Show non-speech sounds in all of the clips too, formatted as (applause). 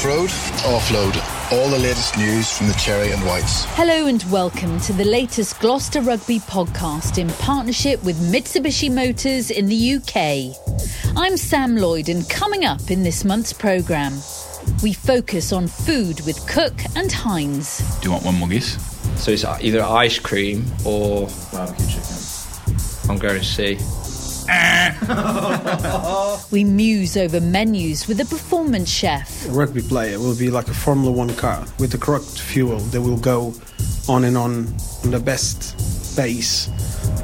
Offroad, offload. All the latest news from the Cherry and Whites. Hello and welcome to the latest Gloucester Rugby podcast in partnership with Mitsubishi Motors in the UK. I'm Sam Lloyd, and coming up in this month's programme, we focus on food with Cook and Heinz. Do you want one more guess? So it's either ice cream or Barbecue chicken. I'm going to see. (laughs) We muse over menus with a performance chef. A rugby player will be like a Formula One car with the correct fuel. They will go on and on on the best pace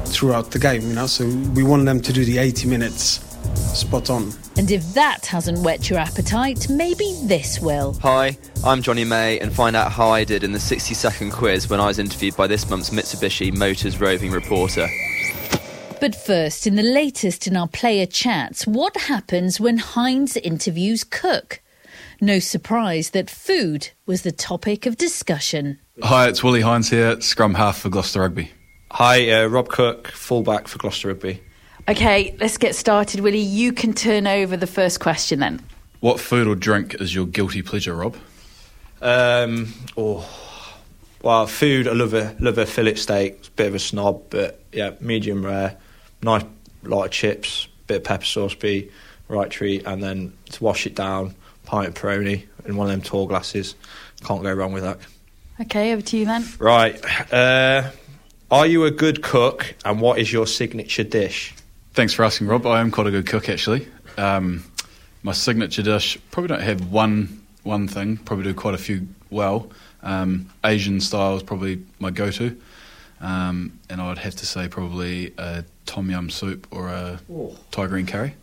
throughout the game. You know, so we want them to do the 80 minutes spot on. And if that hasn't whet your appetite, maybe this will. Hi, I'm Johnny May, and find out how I did in the 60 second quiz when I was interviewed by this month's Mitsubishi Motors roving reporter. But first, in the latest in our player chats, what happens when Heinz interviews Cook? No surprise that food was the topic of discussion. Hi, it's Willi Heinz here, scrum half for Gloucester Rugby. Hi, uh, Rob Cook, fullback for Gloucester Rugby. Okay, let's get started, Willie. You can turn over the first question then. What food or drink is your guilty pleasure, Rob? Um, oh, well, food. I love a love a fillet steak. It's a bit of a snob, but yeah, medium rare. Nice lot of chips, bit of pepper sauce, be right treat, and then to wash it down, pint of Peroni in one of them tall glasses. Can't go wrong with that. Okay, over to you then. Right. Uh, are you a good cook, and what is your signature dish? Thanks for asking, Rob. I am quite a good cook, actually. Um, my signature dish probably don't have one one thing. Probably do quite a few well. Um, Asian style is probably my go-to, um, and I would have to say probably a tom yum soup or a Thai green curry.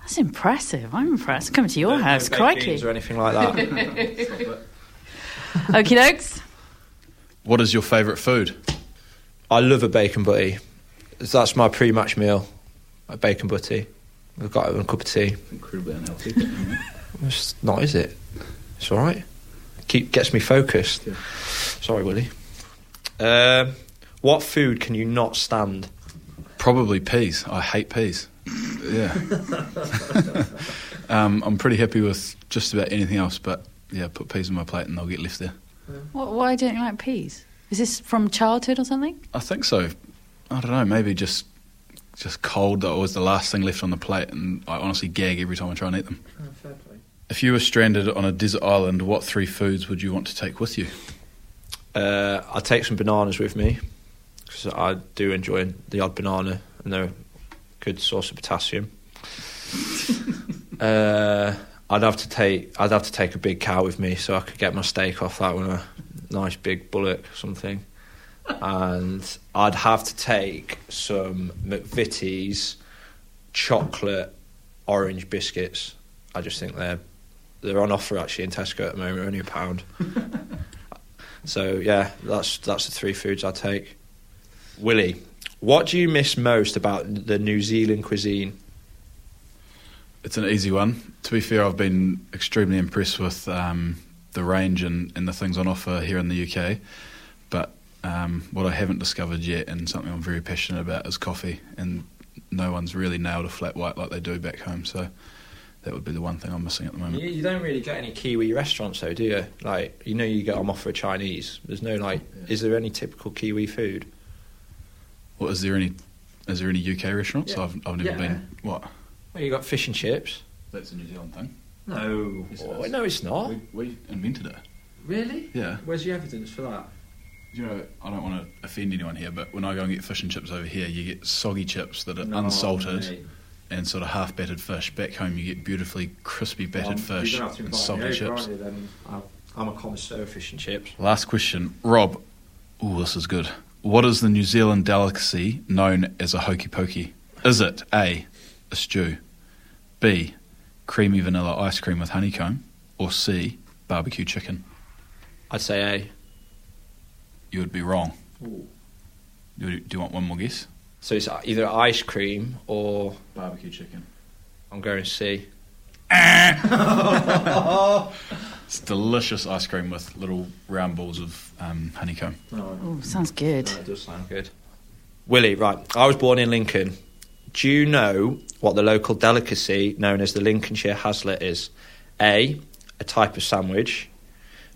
That's impressive. I'm impressed. Coming to your house, no crikey. beans or anything like that. (laughs) Okie dokes. What is your favourite food? I love a bacon butty. That's my pre-match meal. A bacon butty. I've got it with a cup of tea. Incredibly unhealthy. (laughs) It's not, is it? It's all right. Keep gets me focused. Yeah. Sorry, Willie. Um, what food can you not stand? Probably peas. I hate peas. Yeah. (laughs) um, I'm pretty happy with just about anything else, but yeah, put peas on my plate and they'll get left there. What, why don't you like peas? Is this from childhood or something? I think so. I don't know. Maybe just just cold. That was the last thing left on the plate, and I honestly gag every time I try and eat them. If you were stranded on a desert island, what three foods would you want to take with you? Uh, I'll take some bananas with me because I do enjoy the odd banana and they're a good source of potassium. (laughs) uh, I'd have to take I'd have to take a big cow with me so I could get my steak off that one, a nice big bullock or something. And I'd have to take some McVitie's chocolate orange biscuits. I just think they're they're on offer actually in Tesco at the moment, only a pound. (laughs) So yeah, that's that's the three foods I take. Willie, what do you miss most about the New Zealand cuisine? It's an easy one. To be fair, I've been extremely impressed with um, the range and, and the things on offer here in the UK. But um, what I haven't discovered yet, and something I'm very passionate about, is coffee. And no one's really nailed a flat white like they do back home. So that would be the one thing I'm missing at the moment. You, you don't really get any Kiwi restaurants though, do you? Like you know, you get on offer a Chinese. There's no like. Is there any typical Kiwi food? What is there any? Is there any UK restaurants? Yeah. I've I've never Yeah. been. What? Well, you got fish and chips. That's a New Zealand thing. No, Yes, it oh, no, it's not. We, we invented it. Really? Yeah. Where's the evidence for that? You know, I don't want to offend anyone here, but when I go and get fish and chips over here, you get soggy chips that are unsalted and sort of half battered fish. Back home, you get beautifully crispy battered fish and salty chips. Then I'm a connoisseur of fish and chips. Last question, Rob. Oh, this is good. What is the New Zealand delicacy known as a hokey pokey? Is it A, a stew, B, creamy vanilla ice cream with honeycomb, or C, barbecue chicken? I'd say A. You would be wrong. Do, do you want one more guess? So it's either ice cream or Barbecue chicken. I'm going C. (laughs) It's delicious ice cream with little round balls of um, honeycomb. Oh, sounds good. That does sound good. Willie, right. I was born in Lincoln. Do you know what the local delicacy known as the Lincolnshire haslet is? A. a type of sandwich,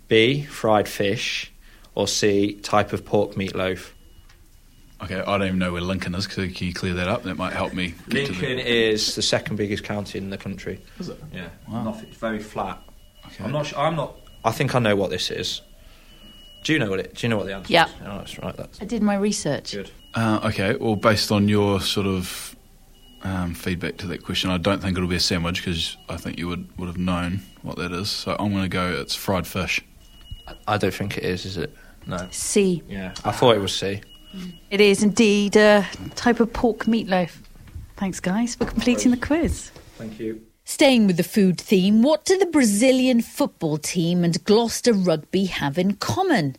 B, fried fish, or C, type of pork meatloaf? Okay, I don't even know where Lincoln is. So can you clear that up? That might help me. get to the- Lincoln is the second biggest county in the country. Is it? Yeah, Wow. Not- it's very flat. Okay. I'm not. su- I'm not. I think I know what this is. Do you know what it? Do you know what the answer Yeah. is? Oh, that's right. That's I did my research. good. Uh, okay, well, based on your sort of um, feedback to that question, I don't think it'll be a sandwich because I think you would, would have known what that is. So I'm going to go it's fried fish. I don't think it is. Is it? No. C. Yeah. I thought it was C. It is indeed a type of pork meatloaf. Thanks, guys, for completing the quiz. Thank you. Staying with the food theme, what do the Brazilian football team and Gloucester Rugby have in common?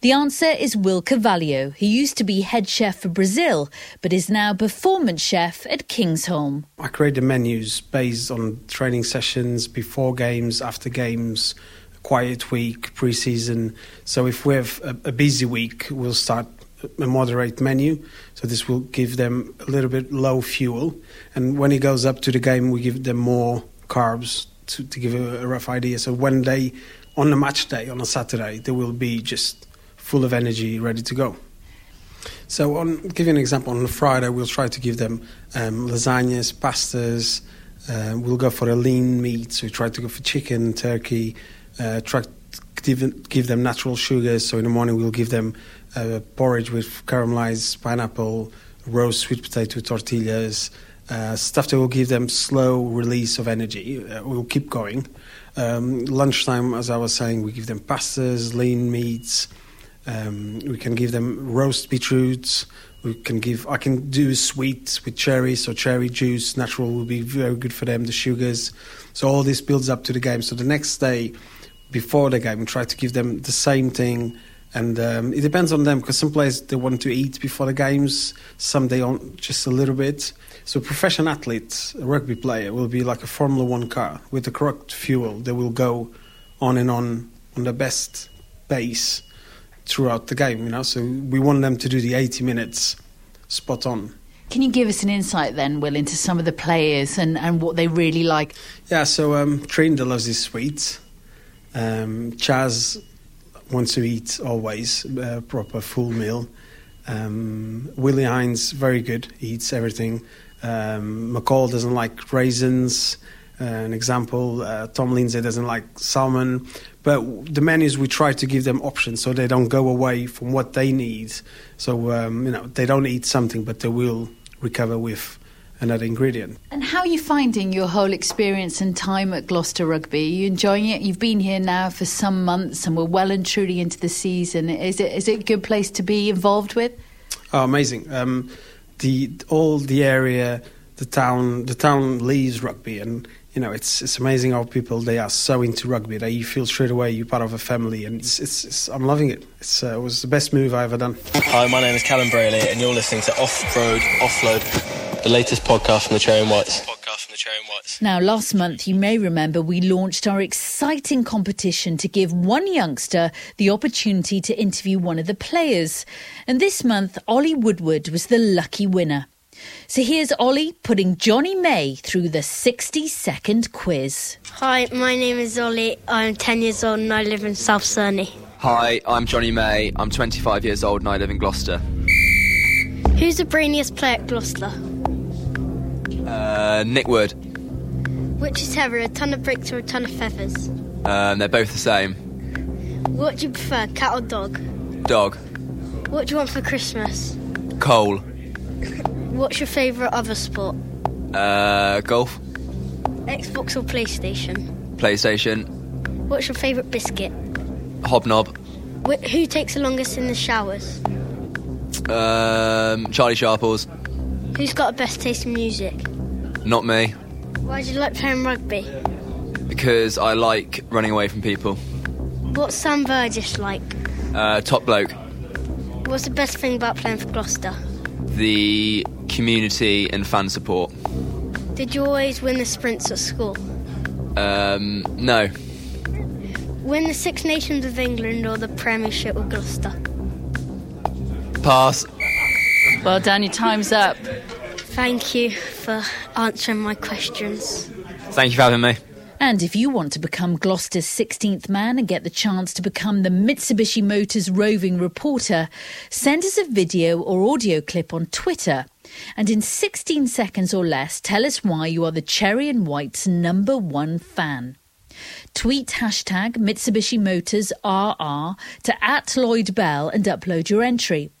The answer is Will Carvalho, who used to be head chef for Brazil, but is now performance chef at Kingsholm. I create the menus based on training sessions before games, after games, quiet week, pre-season. So if we have a, a busy week, we'll start a moderate menu. So this will give them a little bit low fuel, and when it goes up to the game, we give them more carbs to, to give a, a rough idea. So when they on the match day on a Saturday, they will be just full of energy, ready to go. So, on give you an example, on a Friday we'll try to give them um, lasagnas, pastas. Uh, we'll go for a lean meat, so we try to go for chicken, turkey. Uh, try give, give them natural sugars. So in the morning we'll give them uh, porridge with caramelized pineapple, roast sweet potato tortillas, uh, stuff that will give them slow release of energy. Uh, we'll keep going. Um, lunchtime, as I was saying, we give them pastas, lean meats. Um, we can give them roast beetroots. We can give. I can do sweet with cherries, so cherry juice, natural will be very good for them. The sugars, so all this builds up to the game. So the next day, before the game, we try to give them the same thing, and um, it depends on them because some players they want to eat before the games, some they don't, just a little bit. So professional athletes, a rugby player, will be like a Formula One car with the correct fuel. They will go on and on on the best pace throughout the game, you know. So we want them to do the 80 minutes spot on. Can you give us an insight then, Will, into some of the players and, and what they really like? Yeah, so um, Trinder loves his sweets. Um, Chaz wants to eat always a proper full meal. Um, Willi Heinz, very good, he eats everything. Um, McCall doesn't like raisins. Uh, an example, uh, Tom Lindsay doesn't like salmon. But the menus, we try to give them options so they don't go away from what they need. So, um, you know, they don't eat something, but they will recover with another ingredient. And how are you finding your whole experience and time at Gloucester Rugby? Are you enjoying it? You've been here now for some months and we're well and truly into the season. Is it, is it a good place to be involved with? Oh, amazing! Um, the all the area, the town, the town leaves rugby, and you know it's it's amazing how people they are so into rugby that you feel straight away you're part of a family, and it's, it's, it's I'm loving it. It's, uh, it was the best move I ever done. Hi, my name is Callum Braley, and you're listening to Off Road Offload, the latest podcast from the Cherry and Whites. Podcast from the Cherry and Whites. Now, last month, you may remember we launched our exciting competition to give one youngster the opportunity to interview one of the players. And this month, Ollie Woodward was the lucky winner. So here's Ollie putting Johnny May through the 60 second quiz. Hi, my name is Ollie. I'm 10 years old and I live in South Cerney. Hi, I'm Johnny May. I'm 25 years old and I live in Gloucester. Who's the brainiest player at Gloucester? Uh, Nick Wood. Which is heavier, a ton of bricks or a ton of feathers? Um, they're both the same. What do you prefer, cat or dog? Dog. What do you want for Christmas? Coal. What's your favourite other sport? Uh, golf. Xbox or PlayStation? PlayStation. What's your favourite biscuit? Hobnob. Wh- who takes the longest in the showers? Um, Charlie Sharples. Who's got the best taste in music? Not me. Why do you like playing rugby? Because I like running away from people. What's Sam Burgess like? Uh, top bloke. What's the best thing about playing for Gloucester? The community and fan support. Did you always win the sprints at school? Um, no. Win the Six Nations of England or the Premiership with Gloucester? Pass. Well done, your time's up. Thank you for answering my questions. Thank you for having me. And if you want to become Gloucester's 16th man and get the chance to become the Mitsubishi Motors roving reporter, send us a video or audio clip on Twitter. And in 16 seconds or less, tell us why you are the Cherry and White's number one fan. Tweet hashtag Mitsubishi Motors RR to at Lloyd Bell and upload your entry.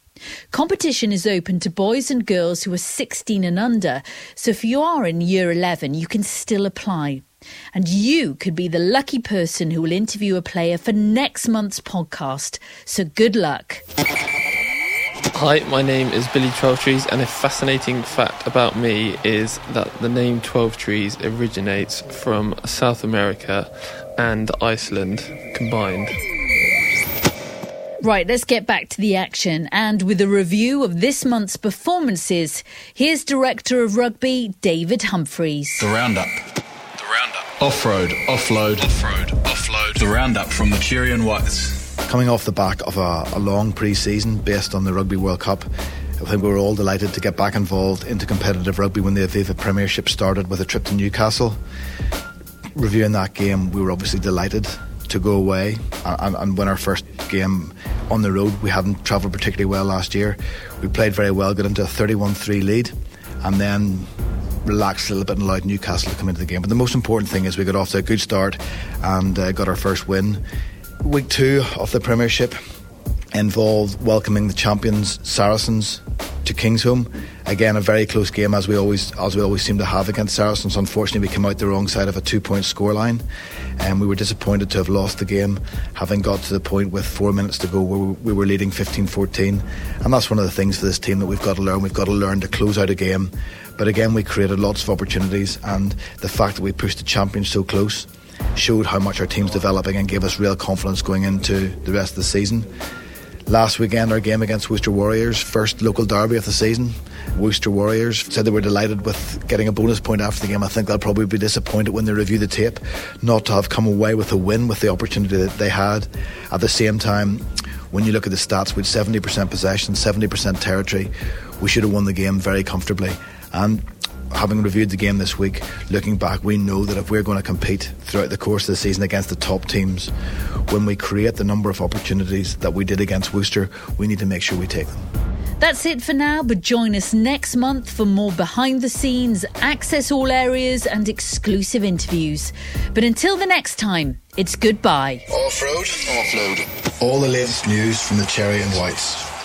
Competition is open to boys and girls who are 16 and under, so if you are in year 11, you can still apply. And you could be the lucky person who will interview a player for next month's podcast. So good luck. Hi, my name is Billy Twelvetrees, and a fascinating fact about me is that the name Twelvetrees originates from South America and Iceland combined. Right, let's get back to the action. And with a review of this month's performances, here's Director of Rugby, David Humphreys. The Roundup. The Roundup. Off road, offload, off road, offload. The Roundup from the Cherry Whites. Coming off the back of a, a long pre season based on the Rugby World Cup, I think we were all delighted to get back involved into competitive rugby when the Aviva Premiership started with a trip to Newcastle. Reviewing that game, we were obviously delighted to go away and, and win our first game on the road. We hadn't travelled particularly well last year. We played very well, got into a 31 3 lead, and then relaxed a little bit and allowed Newcastle to come into the game. But the most important thing is we got off to a good start and uh, got our first win. Week two of the Premiership involved welcoming the champions Saracens to Kingsholm. Again, a very close game as we always as we always seem to have against Saracens. Unfortunately, we came out the wrong side of a two-point scoreline, and we were disappointed to have lost the game, having got to the point with four minutes to go where we were leading 15-14. And that's one of the things for this team that we've got to learn. We've got to learn to close out a game. But again, we created lots of opportunities, and the fact that we pushed the champions so close showed how much our team's developing and gave us real confidence going into the rest of the season. Last weekend, our game against Worcester Warriors, first local derby of the season. Worcester Warriors said they were delighted with getting a bonus point after the game. I think they'll probably be disappointed when they review the tape not to have come away with a win with the opportunity that they had. At the same time, when you look at the stats, with 70% possession, 70% territory, we should have won the game very comfortably. And having reviewed the game this week, looking back, we know that if we're going to compete throughout the course of the season against the top teams, when we create the number of opportunities that we did against Worcester, we need to make sure we take them. That's it for now, but join us next month for more behind the scenes, access all areas, and exclusive interviews. But until the next time, it's goodbye. Off road, offload. All the latest news from the Cherry and Whites.